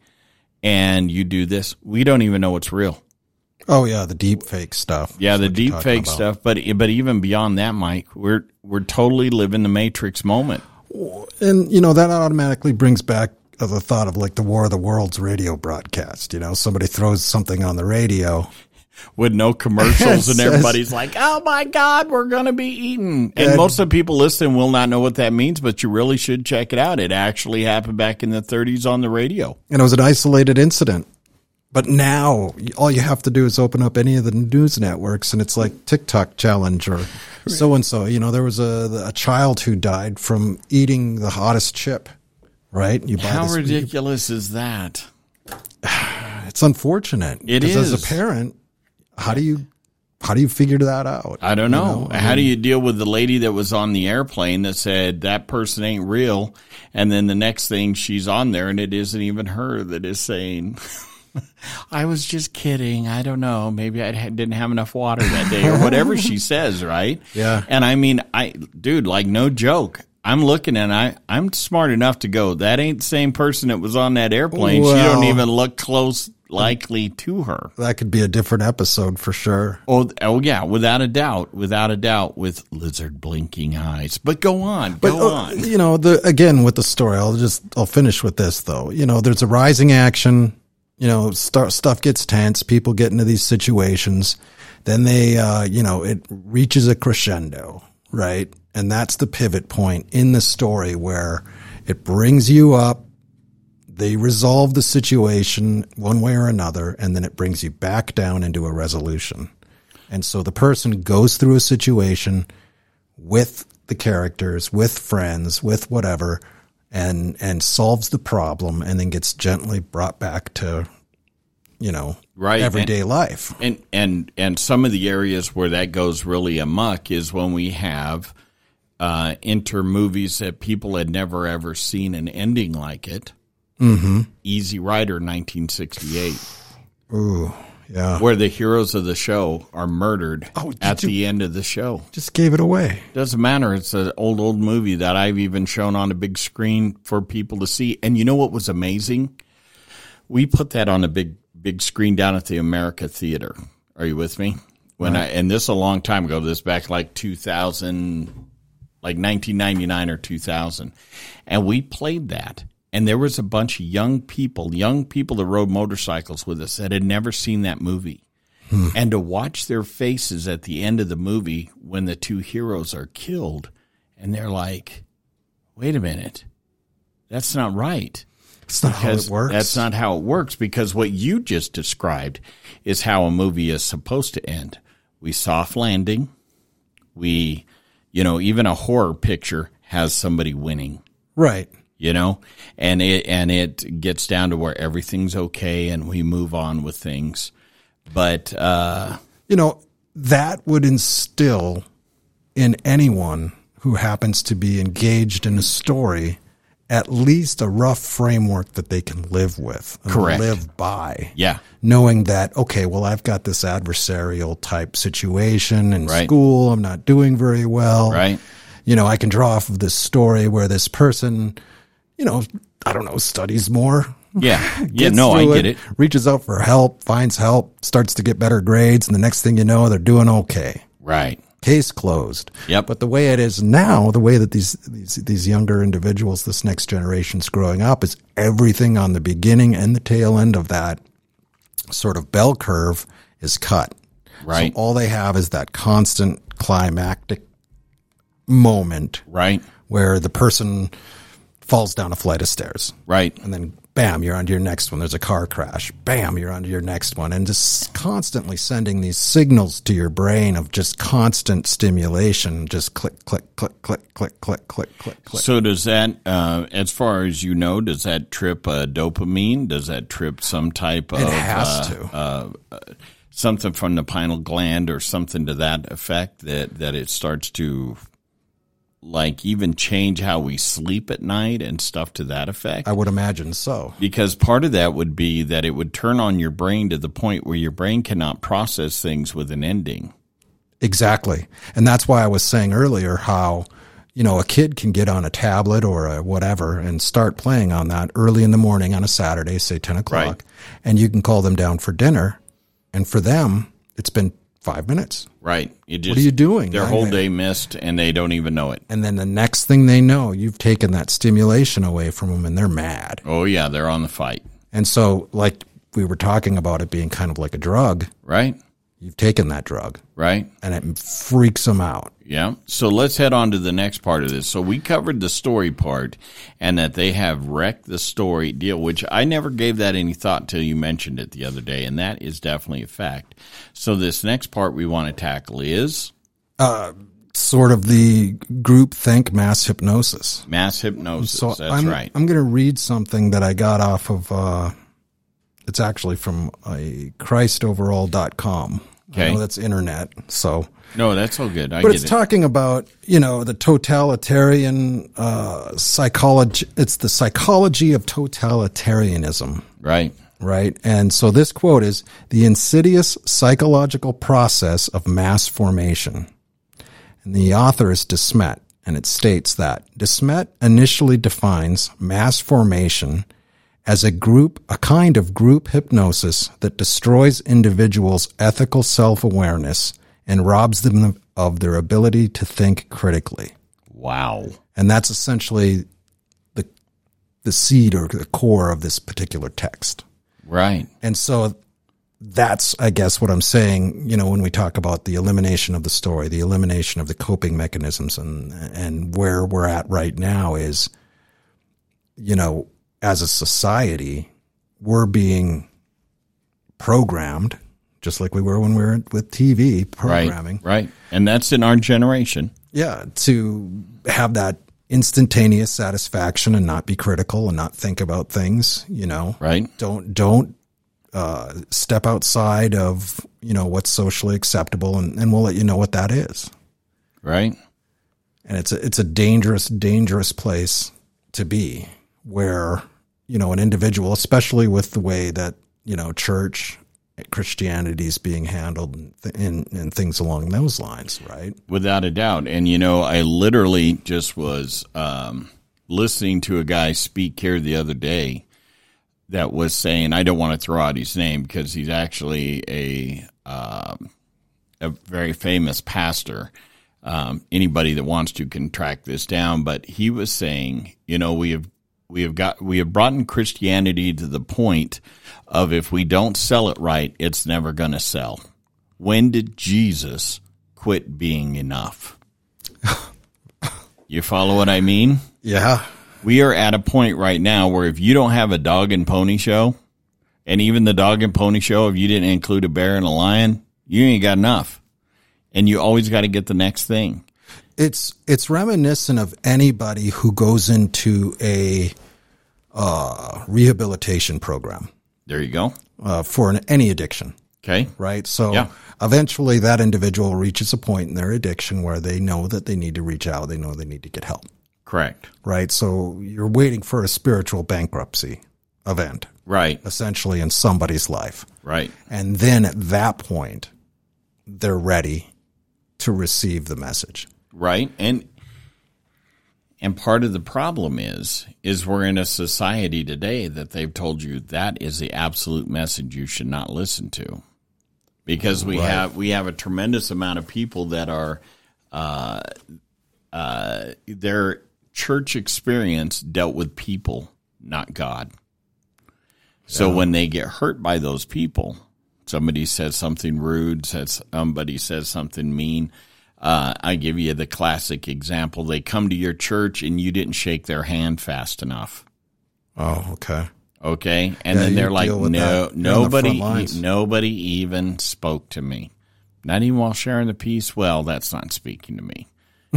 and you do this. We don't even know what's real. Oh yeah, the deep fake stuff. Yeah, the deep fake about. stuff, but but even beyond that, Mike, we're we're totally living the Matrix moment. And you know that automatically brings back the thought of like the War of the Worlds radio broadcast. You know, somebody throws something on the radio. with no commercials and everybody's like, "Oh my God, we're gonna be eaten." And And- most of the people listening will not know what that means, but you really should check it out. It actually happened back in the 30s on the radio. and it was an isolated incident. But now all you have to do is open up any of the news networks, and it's like TikTok challenge or so and so. You know, there was a a child who died from eating the hottest chip. Right? You buy How this- ridiculous is that? It's unfortunate. It 'Cause As a parent, how do you how do you figure that out? I don't You know. I How do you deal with the lady that was on the airplane that said that person ain't real, and then the next thing she's on there and it isn't even her that is saying, "I was just kidding. I don't know. Maybe I didn't have enough water that day, or whatever she says." Right? Yeah. And I mean, I dude, like no joke. I'm looking and I I'm smart enough to go. That ain't the same person that was on that airplane. she don't even look close likely to her. that could be a different episode for sure. Oh, oh yeah, without a doubt, without a doubt, with lizard blinking eyes. But go on, But go uh, on. you know, the again with the story, I'll just I'll finish with this though. You know, there's a rising action. You know, start, stuff gets tense. People get into these situations. Then they, uh, you know, it reaches a crescendo, right? And that's the pivot point in the story where it brings you up. They resolve the situation one way or another, and then it brings you back down into a resolution. And so the person goes through a situation with the characters, with friends, with whatever, and and solves the problem, and then gets gently brought back to, you know, Right, everyday life. And and and some of the areas where that goes really amok is when we have uh, enter movies that people had never ever seen an ending like it. Mm-hmm. Easy Rider, 1968, Ooh, yeah. where the heroes of the show are murdered Oh, at you- the end of the show. Just gave it away. Doesn't matter. It's an old, old movie that I've even shown on a big screen for people to see. And you know what was amazing? We put that on a big, big screen down at the America Theater. Are you with me? When I and this a long time ago. This back like two thousand, like nineteen ninety nine or two thousand, and we played that. And there was a bunch of young people, young people that rode motorcycles with us that had never seen that movie. Hmm. And to watch their faces at the end of the movie when the two heroes are killed and they're like wait a minute that's not right. It's not how it works. that's not how it works because what you just described is how a movie is supposed to end. We soft landing. We you know even a horror picture has somebody winning. Right. You know and it and it gets down to where everything's okay and we move on with things but uh You know, that would instill in anyone who happens to be engaged in a story at least a rough framework that they can live with Correct. live by. yeah knowing that okay well i've got this adversarial type situation in Right. school i'm not doing very well Right. you know i can draw off of this story where this person you know i don't know studies more Yeah. Yeah. No, I get it. reaches out for help finds help starts to get better grades and the next thing you know they're doing okay Right. case closed. Yep. But the way it is now, the way that these these these younger individuals, this next generation's growing up, is everything on the beginning and the tail end of that sort of bell curve is cut. Right. So all they have is that constant climactic moment Right. where the person falls down a flight of stairs Right. and then bam, you're onto your next one. There's a car crash. Bam, you're onto your next one. And just constantly sending these signals to your brain of just constant stimulation. Just click, click, click, click, click, click, click, click, click. So does that, uh, as far as you know, does that trip uh, dopamine? Does that trip some type of? It has uh, to. Uh, uh, something from the pineal gland or something to that effect that that it starts to, like, even change how we sleep at night and stuff to that effect. I would imagine so. Because part of that would be that it would turn on your brain to the point where your brain cannot process things with an ending. Exactly. And that's why I was saying earlier how, you know, a kid can get on a tablet or a whatever and start playing on that early in the morning on a Saturday, say 10 o'clock. Right. And you can call them down for dinner. And for them, it's been five minutes. Right. You just, What are you doing? Their whole day missed and they don't even know it. And then the next thing they know, you've taken that stimulation away from them and they're mad. Oh, yeah, they're on the fight. And so, like we were talking about it being kind of like a drug, Right. you've taken that drug Right. and it freaks them out. Yeah. So let's head on to the next part of this. So we covered the story part and that they have wrecked the story deal, which I never gave that any thought till you mentioned it the other day. And that is definitely a fact. So this next part we want to tackle is Sort of the group think mass hypnosis. mass hypnosis. So That's I'm, right. I'm going to read something that I got off of, uh, it's actually from a christoverall.com. Okay. I know that's internet. So, no, that's all good. I but it's it. talking about you know the totalitarian uh, psychology. It's the psychology of totalitarianism, right. right? And so this quote is the insidious psychological process of mass formation. And the author is Desmet, and it states that Desmet initially defines mass formation as a group, a kind of group hypnosis that destroys individuals' ethical self-awareness and robs them of their ability to think critically. Wow. And that's essentially the the seed or the core of this particular text. Right. And so that's, I guess, what I'm saying. You know, when we talk about the elimination of the story, the elimination of the coping mechanisms, and and where we're at right now is, you know, as a society, we're being programmed, just like we were when we were with TV programming. Right. Right. And that's in our generation. Yeah, to have that instantaneous satisfaction and not be critical and not think about things. You know, Right. don't don't uh, step outside of you know what's socially acceptable, and, and we'll let you know what that is. Right. And it's a it's a dangerous, dangerous place to be, where you know an individual, especially with the way that you know church Christianity is being handled and, th- and, and things along those lines, right? Without a doubt. And, you know, I literally just was um, listening to a guy speak here the other day that was saying, I don't want to throw out his name because he's actually a, um, a very famous pastor. Um, anybody that wants to can track this down, but he was saying, you know, we have we have got we have brought in Christianity to the point of if we don't sell it right, it's never going to sell. When did Jesus quit being enough? you follow what I mean? Yeah. We are at a point right now where if you don't have a dog and pony show, and even the dog and pony show, if you didn't include a bear and a lion, you ain't got enough. And you always got to get the next thing. It's it's reminiscent of anybody who goes into a uh, rehabilitation program There you go. uh, for an, any addiction, Okay. right? So Yeah. eventually, that individual reaches a point in their addiction where they know that they need to reach out, they know they need to get help, Correct. right? So you're waiting for a spiritual bankruptcy event, Right. essentially in somebody's life, Right. and then at that point, they're ready to receive the message. Right? And and part of the problem is is we're in a society today that they've told you that is the absolute message you should not listen to. Because we have we have a tremendous amount of people that are uh uh their church experience dealt with people not god. So when they get hurt by those people somebody says something rude says somebody says something mean uh, I give you the classic example. They come to your church and you didn't shake their hand fast enough. Oh, okay. Okay. And Yeah, then they're like, no, that. You're on the nobody, nobody even spoke to me. Not even while sharing the peace. Well, that's not speaking to me.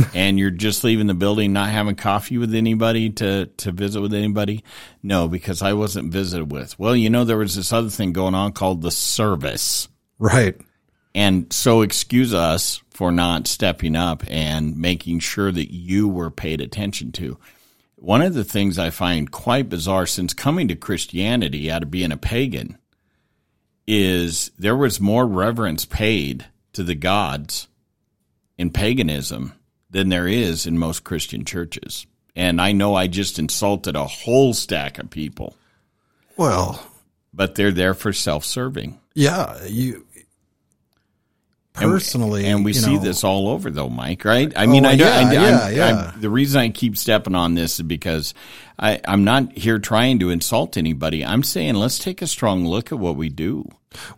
and you're just leaving the building, not having coffee with anybody to, to visit with anybody? No, because I wasn't visited with. Well, you know, there was this other thing going on called the service. Right. And so excuse us for not stepping up and making sure that you were paid attention to. One of the things I find quite bizarre since coming to Christianity out of being a pagan is there was more reverence paid to the gods in paganism than there is in most Christian churches. And I know I just insulted a whole stack of people, Well, but they're there for self serving. yeah, you personally, and we you see know, this all over though mike right i oh, mean Oh, i don't I, yeah, I'm- yeah, I'm- the reason i keep stepping on this is because I, i'm not here trying to insult anybody i'm saying let's take a strong look at what we do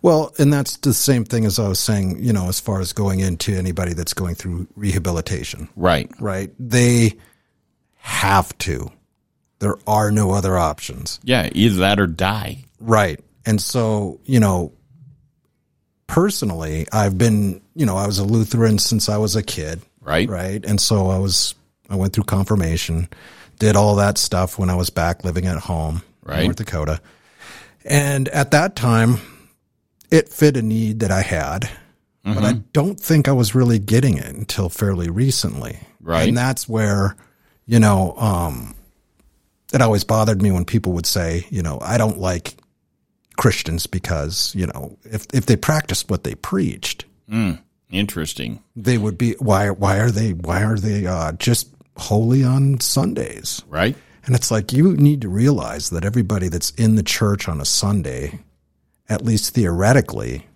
Well, and that's the same thing as I was saying, you know, as far as going into anybody that's going through rehabilitation, right right? They have to. There are no other options. yeah either that or die Right. And so, you know, personally, I've been, you know, I was a Lutheran since I was a kid. right Right. And so I was, I went through confirmation, did all that stuff when I was back living at home Right. in North Dakota. And at that time, it fit a need that I had, but I don't think I was really getting it until fairly recently. Right. And that's where, you know, um, it always bothered me when people would say, you know, I don't like Christians because, you know, if, if they practiced what they preached, interesting they would be why why are they why are they uh, just holy on Sundays? right And it's like you need to realize that everybody that's in the church on a Sunday, at least theoretically,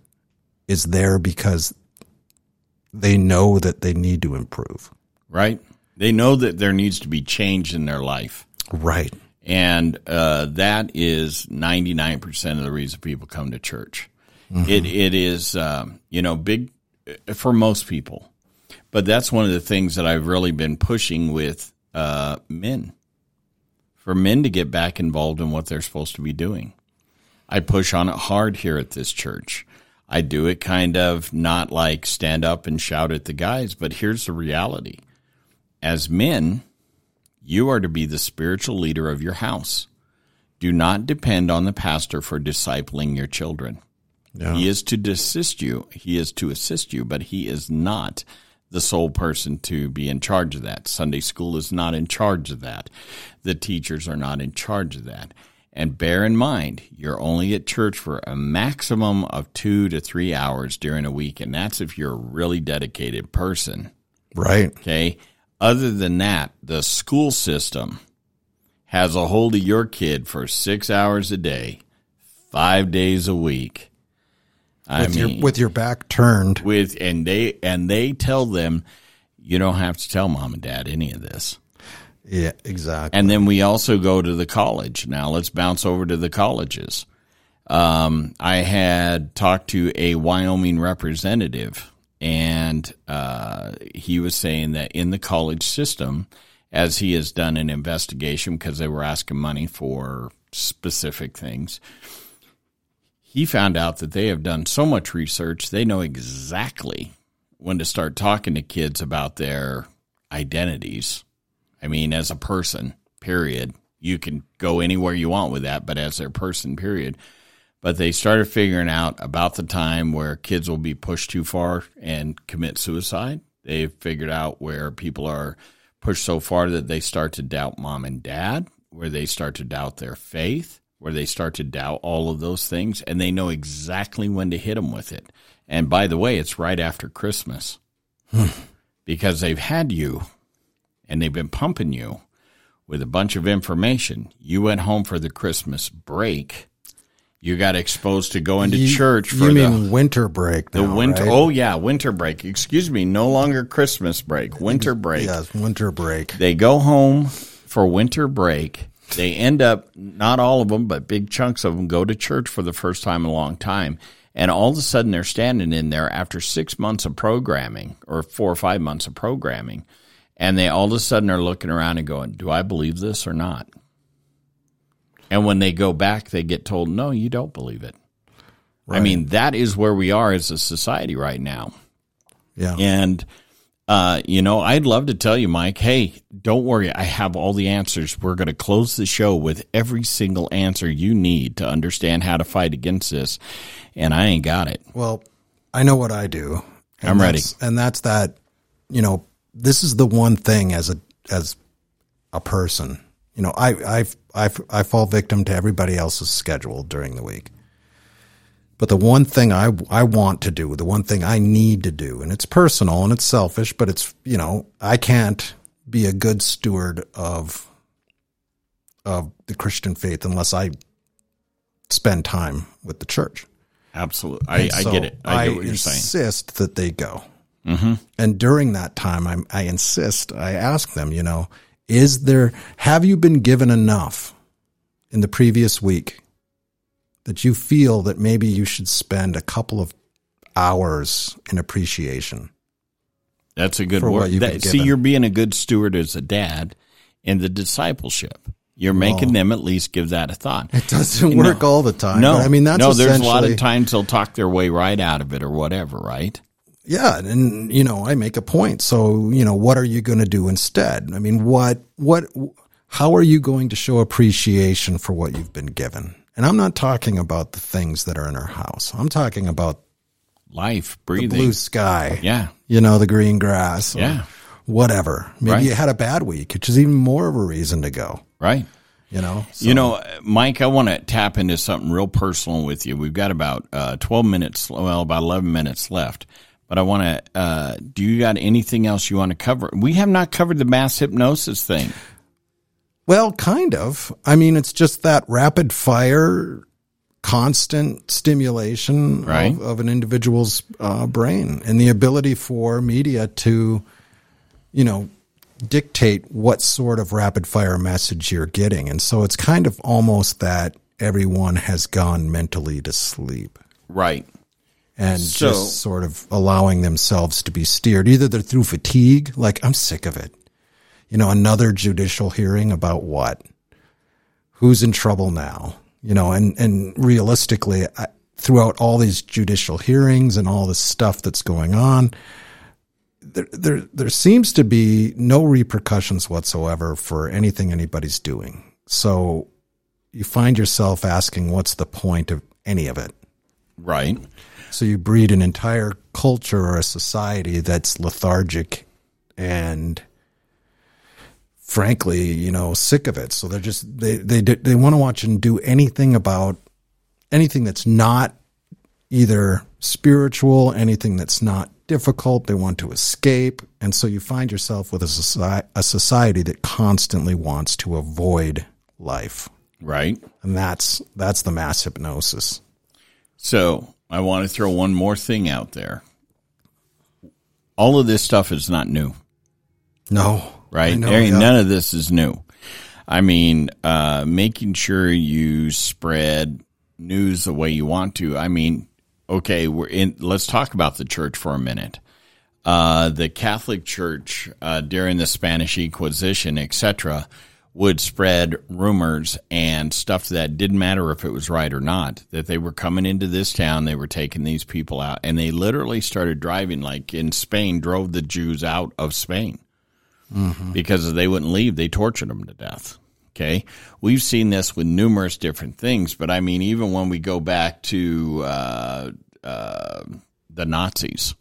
is there because they know that they need to improve. right they know that there needs to be change in their life Right. And uh, that is 99% of the reason people come to church. It, it is um, you know big for most people. But that's one of the things that i've really been pushing with uh, men. For men to get back involved in what they're supposed to be doing. I push on it hard here at this church. I do it kind of not like stand up and shout at the guys but here's the reality. As men you are to be the spiritual leader of your house. Do not depend on the pastor for discipling your children. He is to assist you. He is to assist you, but he is not the sole person to be in charge of that. Sunday school is not in charge of that. The teachers are not in charge of that. And bear in mind, you're only at church for a maximum of two to three hours during a week, and that's if you're a really dedicated person. Right. Okay. Other than that, the school system has a hold of your kid for six hours a day, five days a week. I With mean, your with your back turned. with and they and they tell them you don't have to tell mom and dad any of this. Yeah, exactly. And then we also go to the college. Now let's bounce over to the colleges. Um, I had talked to a Wyoming representative, and uh, he was saying that in the college system, as he has done an investigation because they were asking money for specific things, he found out that they have done so much research, they know exactly when to start talking to kids about their identities. I mean, as a person, period. You can go anywhere you want with that, but as their person, period. But they started figuring out about the time where kids will be pushed too far and commit suicide. They figured out where people are pushed so far that they start to doubt mom and dad, where they start to doubt their faith, where they start to doubt all of those things, and they know exactly when to hit them with it. And by the way, it's right after Christmas hmm. because they've had you and they've been pumping you with a bunch of information. You went home for the Christmas break. You got exposed to going to You- church for you the mean winter break? the winter. right? Oh yeah, winter break. Excuse me, no longer Christmas break. Winter break. yes, winter break. They go home for winter break. They end up, not all of them, but big chunks of them go to church for the first time in a long time. And all of a sudden they're standing in there after six months of programming or four or five months of programming. And they all of a sudden are looking around and going, do I believe this or not? And when they go back, they get told, no, you don't believe it. I mean, that is where we are as a society right now. Yeah. And, uh, you know, I'd love to tell you, Mike, hey, don't worry. I have all the answers. We're going to close the show with every single answer you need to understand how to fight against this. And I ain't got it. Well, I know what I do. I'm ready. And that's that, you know, this is the one thing as a as a person. You know, I I I I fall victim to everybody else's schedule during the week. But the one thing I I want to do, the one thing I need to do, and it's personal and it's selfish, but it's, you know, I can't be a good steward of of the Christian faith unless I spend time with the church. Absolutely. I, And I get it. I get what you're saying. insist that they go. Mm-hmm. And during that time, I'm, I insist, I ask them, you know, is there, have you been given enough in the previous week that you feel that maybe you should spend a couple of hours in appreciation? That's a good word. That- see, you're being a good steward as a dad in the discipleship. You're making them at least give that a thought. It doesn't No. work all the time. No, I mean, that's no. There's a lot of times they'll talk their way right out of it or whatever, right? Yeah, and you know, I make a point. So, you know, what are you going to do instead? I mean, what what how are you going to show appreciation for what you've been given? And I'm not talking about the things that are in our house. I'm talking about Life, the breathing. blue sky. Yeah. You know, the green grass. Yeah. Whatever. Maybe Right. you had a bad week, which is even more of a reason to go, Right. you know? You know, Mike, I want to tap into something real personal with you. We've got about uh, 12 minutes, well, about 11 minutes left. But I want to, uh, do you got anything else you want to cover? We have not covered the mass hypnosis thing. Well, kind of. I mean, it's just that rapid fire, constant stimulation Right. of, of an individual's uh, brain and the ability for media to, you know, dictate what sort of rapid fire message you're getting. And so it's kind of almost that everyone has gone mentally to sleep Right. And So- just sort of allowing themselves to be steered. Either they're through fatigue, like I'm sick of it. You know, another judicial hearing about what? Who's in trouble now? You know, and and realistically, I, throughout all these judicial hearings and all this stuff that's going on, there there there seems to be no repercussions whatsoever for anything anybody's doing. So you find yourself asking, what's the point of any of it? Right. So you breed an entire culture or a society that's lethargic and frankly, you know, sick of it. So they're just they they they want to watch and do anything about anything that's not either spiritual, anything that's not difficult. They want to escape, and so you find yourself with a society, a society that constantly wants to avoid life, Right. and that's that's the mass hypnosis. So I want to throw one more thing out there. All of this stuff is not new. No, right? Know, yeah. None of this is new. I mean, uh, making sure you spread news the way you want to. I mean, okay, we're in. Let's talk about the church for a minute. Uh, the Catholic Church uh, during the Spanish Inquisition, etc., would spread rumors and stuff that didn't matter if it was right or not. That they were coming into this town, they were taking these people out, and they literally started driving, like in Spain, drove the Jews out of Spain because if they wouldn't leave. They tortured them to death. Okay. We've seen this with numerous different things, but I mean, even when we go back to uh, uh, the Nazis.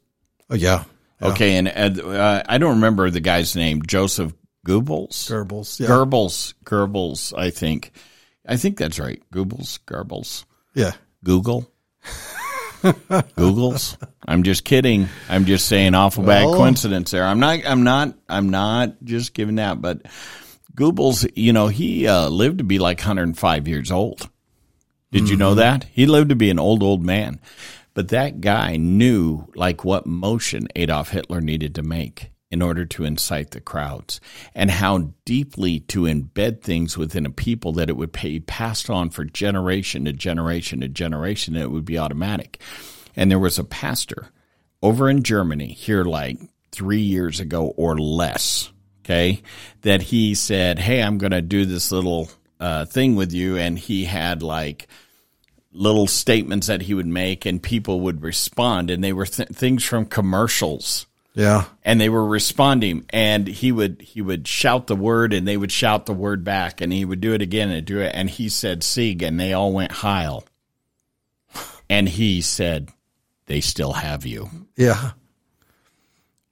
Oh yeah, Okay. And uh, I don't remember the guy's name, Joseph Goebbels. Goebbels. Yeah, Goebbels. Goebbels, I think. I think that's right. Goebbels. Goebbels. yeah. Google. Googles. I'm just kidding. I'm just saying awful bad Well- coincidence there. I'm not I'm not I'm not just giving that, but Google's, you know, he uh, lived to be like 105 years old. Did you know that? He lived to be an old old man. But that guy knew like what motion Adolf Hitler needed to make in order to incite the crowds and how deeply to embed things within a people that it would be passed on for generation to generation to generation and it would be automatic. And there was a pastor over in Germany here like three years ago or less, okay, that he said, Hey, I'm going to do this little uh, thing with you. And he had like little statements that he would make and people would respond. And they were th- things from commercials Yeah. and they were responding and he would he would shout the word and they would shout the word back and he would do it again and do it and he said sieg and they all went heil and he said they still have you Yeah.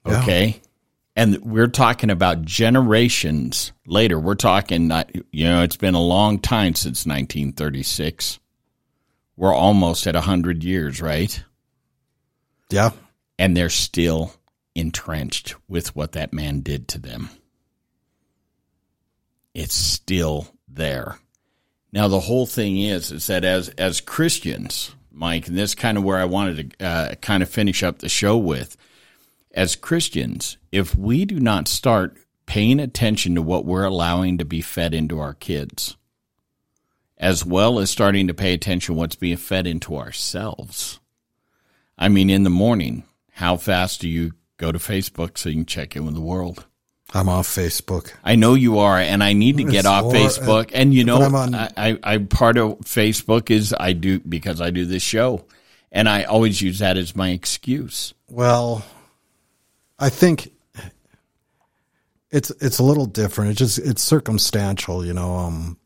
Yeah. okay and we're talking about generations later we're talking not you know it's been a long time since 1936 we're almost at 100 years right Yeah. and they're still entrenched with what that man did to them. It's still there. Now the whole thing is is that as as Christians, Mike, and this is kind of where I wanted to uh, kind of finish up the show with. As Christians, if we do not start paying attention to what we're allowing to be fed into our kids, as well as starting to pay attention to what's being fed into ourselves, I mean, in the morning, how fast do you go to Facebook so you can check in with the world? I'm off Facebook. I know you are, and I need to get It's off Facebook. And you know, I'm on- I, I, I part of Facebook is I do because I do this show, and I always use that as my excuse. Well, I think it's it's a little different. It's just it's circumstantial, you know. Um,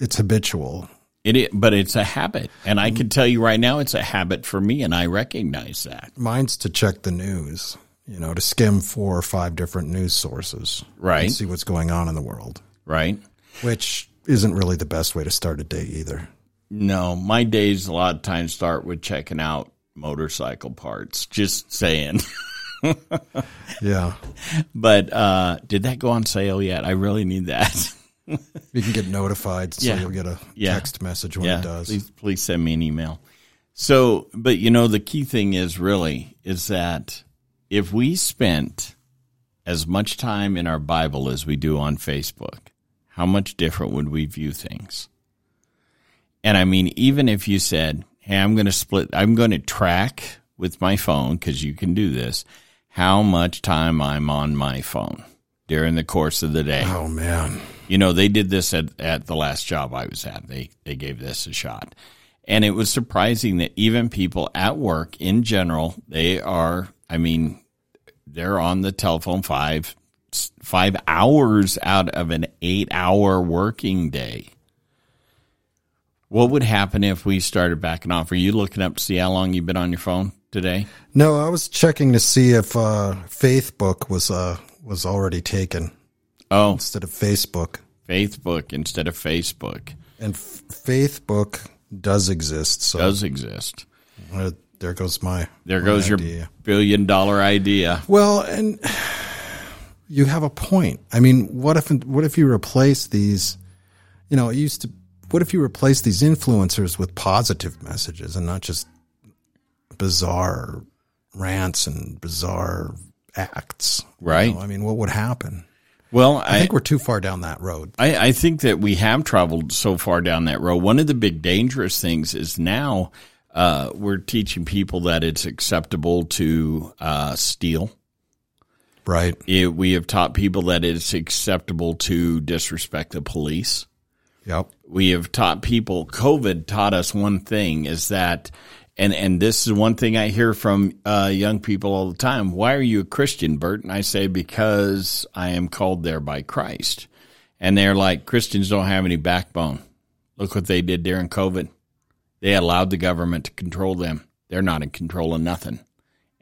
it's habitual. It, is, but it's a habit, and I can tell you right now, it's a habit for me, and I recognize that. Mine's to check the news, you know, to skim four or five different news sources, Right. and see what's going on in the world, Right? which isn't really the best way to start a day either. No, my days a lot of times start with checking out motorcycle parts. Just saying. Yeah, But uh, did that go on sale yet? I really need that. you can get notified, so Yeah. you'll get a Yeah. text message when yeah, it does. please please send me an email. So, but you know, the key thing is really is that if we spent as much time in our Bible as we do on Facebook, how much different would we view things? And I mean, even if you said, "Hey, I'm going to split, I'm going to track with my phone because you can do this, how much time I'm on my phone during the course of the day." Oh man, You know, they did this at, at the last job I was at. They they gave this a shot. And it was surprising that even people at work in general, they are I mean, they're on the telephone five five hours out of an eight hour working day. What would happen if we started backing off? Are you looking up to see how long you've been on your phone today? No, I was checking to see if uh, Facebook was uh, was already taken Oh, instead of Facebook. Facebook instead of Facebook And f- Facebook does exist, so does exist. uh, there goes my There my goes your billion dollar idea. Well, and you have a point. I mean, what if what if you replace these? You know, it used to. What if you replace these influencers with positive messages and not just bizarre rants and bizarre acts? You Right. know, I mean, what would happen? Well, I think we're too far down that road. I, I think that we have traveled so far down that road. One of the big dangerous things is now uh, we're teaching people that it's acceptable to uh, steal. Right. It, we have taught people that it's acceptable to disrespect the police. Yep. We have taught people. COVID taught us one thing: is that, and and this is one thing I hear from uh, young people all the time. Why are you a Christian, Bert? And I say because I am called there by Christ. And they're like, Christians don't have any backbone. Look what they did during COVID. They allowed the government to control them. They're not in control of nothing.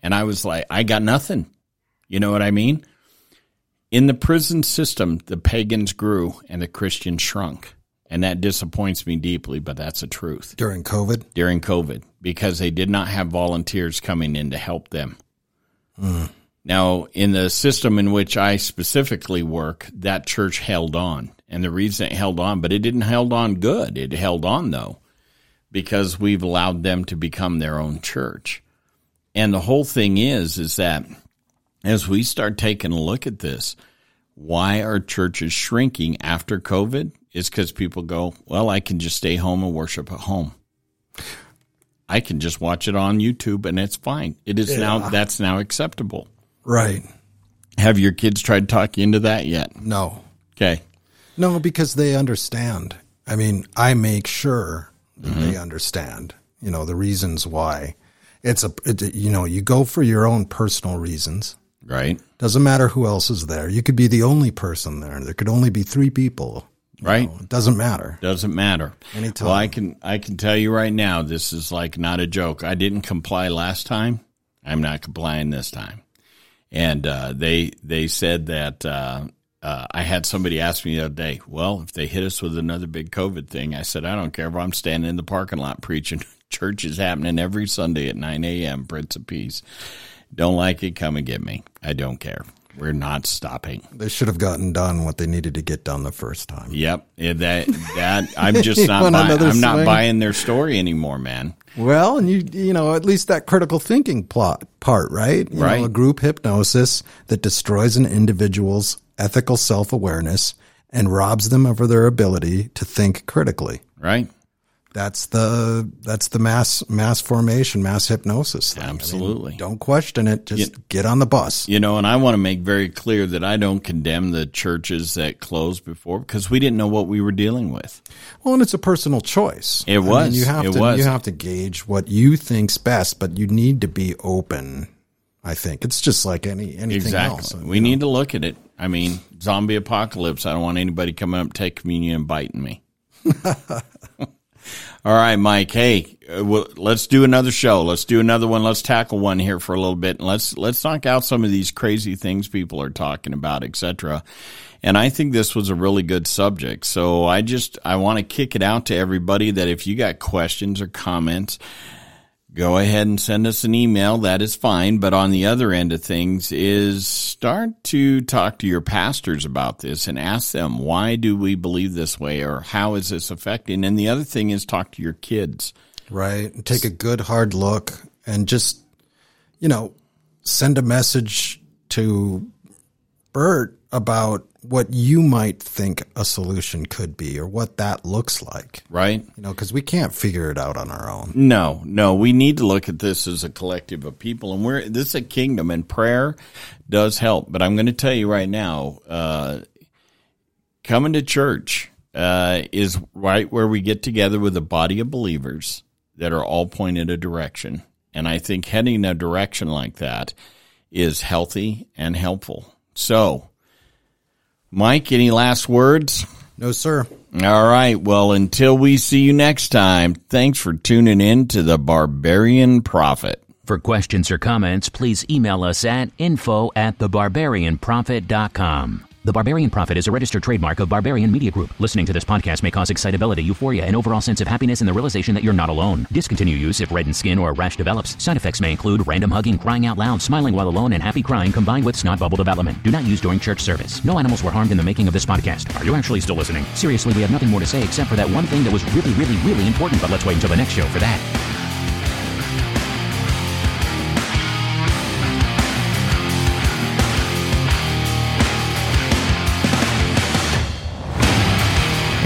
And I was like, I got nothing. You know what I mean? In the prison system, the pagans grew and the Christians shrunk. And that disappoints me deeply, but that's the truth During COVID. during COVID because they did not have volunteers coming in to help them. Mm. Now, in the system in which I specifically work, that church held on. And the reason it held on, but it didn't held on good. It held on though, because we've allowed them to become their own church. And the whole thing is, is that as we start taking a look at this, why are churches shrinking after COVID? Is because people go, well, I can just stay home and worship at home. I can just watch it on YouTube and it's fine. It is now that's now acceptable. Right. Have your kids tried to talk you into that yet? No. Okay. No, because they understand. I mean, I make sure Mm-hmm. they understand, you know, the reasons why. It's a, it, you know, you go for your own personal reasons. Right. Doesn't matter who else is there. You could be the only person there. There could only be three people. Right. know, it doesn't matter. Doesn't matter. Anytime. Well, I can I can tell you right now, this is like not a joke. I didn't comply last time. I'm not complying this time. And uh, they they said that uh, uh, I had somebody ask me the other day. Well, if they hit us with another big COVID thing, I said I don't care if I'm standing in the parking lot preaching. Church is happening every Sunday at 9 a.m. Prince of Peace. Don't like it? Come and get me. I don't care. We're not stopping. They should have gotten done what they needed to get done the first time. Yep, Yeah, that that I'm just not buying. I'm not buying their story anymore, man. Well, and you you know at least that critical thinking plot part, right? You Right. Know, a group hypnosis that destroys an individual's ethical self awareness and robs them of their ability to think critically. Right? That's the that's the mass mass formation, mass hypnosis. Thing. I mean, Absolutely. don't question it. Just get on the bus. You know, and I want to make very clear that I don't condemn the churches that closed before because we didn't know what we were dealing with. Well, and it's a personal choice. It I mean, was. you have It to was. you have to gauge what you think's best, but you need to be open. I think it's just like any anything Exactly. else. We need to look at it. I mean, zombie apocalypse. I don't want anybody coming up, take communion, and biting me. All right, Mike. Hey, uh, well, let's do another show. Let's do another one. Let's tackle one here for a little bit, and let's let's knock out some of these crazy things people are talking about, etc. And I think this was a really good subject. So I just I want to kick it out to everybody that if you got questions or comments, go ahead and send us an email. That is fine. But on the other end of things is start to talk to your pastors about this and ask them, why do we believe this way or how is this affecting? And the other thing is talk to your kids. right? Take a good hard look and just, you know, send a message to Bert about what you might think a solution could be or what that looks like. Right? You know, because we can't figure it out on our own. No, no, we need to look at this as a collective of people, and we're this is a kingdom, and prayer does help. But I'm going to tell you right now, uh, coming to church uh, is right where we get together with a body of believers that are all pointed a direction, and I think heading a direction like that is healthy and helpful. So, Mike, any last words? No, sir. All right. Well, until we see you next time, thanks for tuning in to the Barbarian Prophet. For questions or comments, please email us at info at thebarbarianprophet.com. The Barbarian Prophet is a registered trademark of Barbarian Media Group. Listening to this podcast may cause excitability, euphoria, and overall sense of happiness and the realization that you're not alone. Discontinue use if reddened skin or a rash develops. Side effects may include random hugging, crying out loud, smiling while alone, and happy crying combined with snot bubble development. Do not use during church service. No animals were harmed in the making of this podcast. Are you actually still listening? Seriously, we have nothing more to say except for that one thing that was really, really, really important, but let's wait until the next show for that.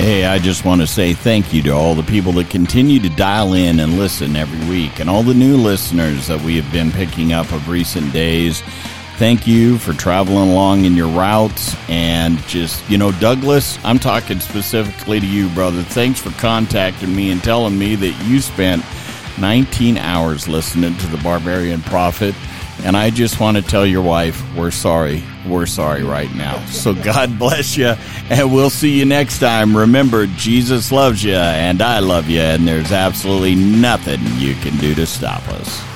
Hey, I just want to say thank you to all the people that continue to dial in and listen every week, and all the new listeners that we have been picking up of recent days. Thank you for traveling along in your routes. And just, you know, Douglas, I'm talking specifically to you, brother. Thanks for contacting me and telling me that you spent 19 hours listening to the Barbarian Prophet. And I just want to tell your wife, we're sorry. We're sorry right now. So God bless you, and we'll see you next time. Remember, Jesus loves you, and I love you, and there's absolutely nothing you can do to stop us.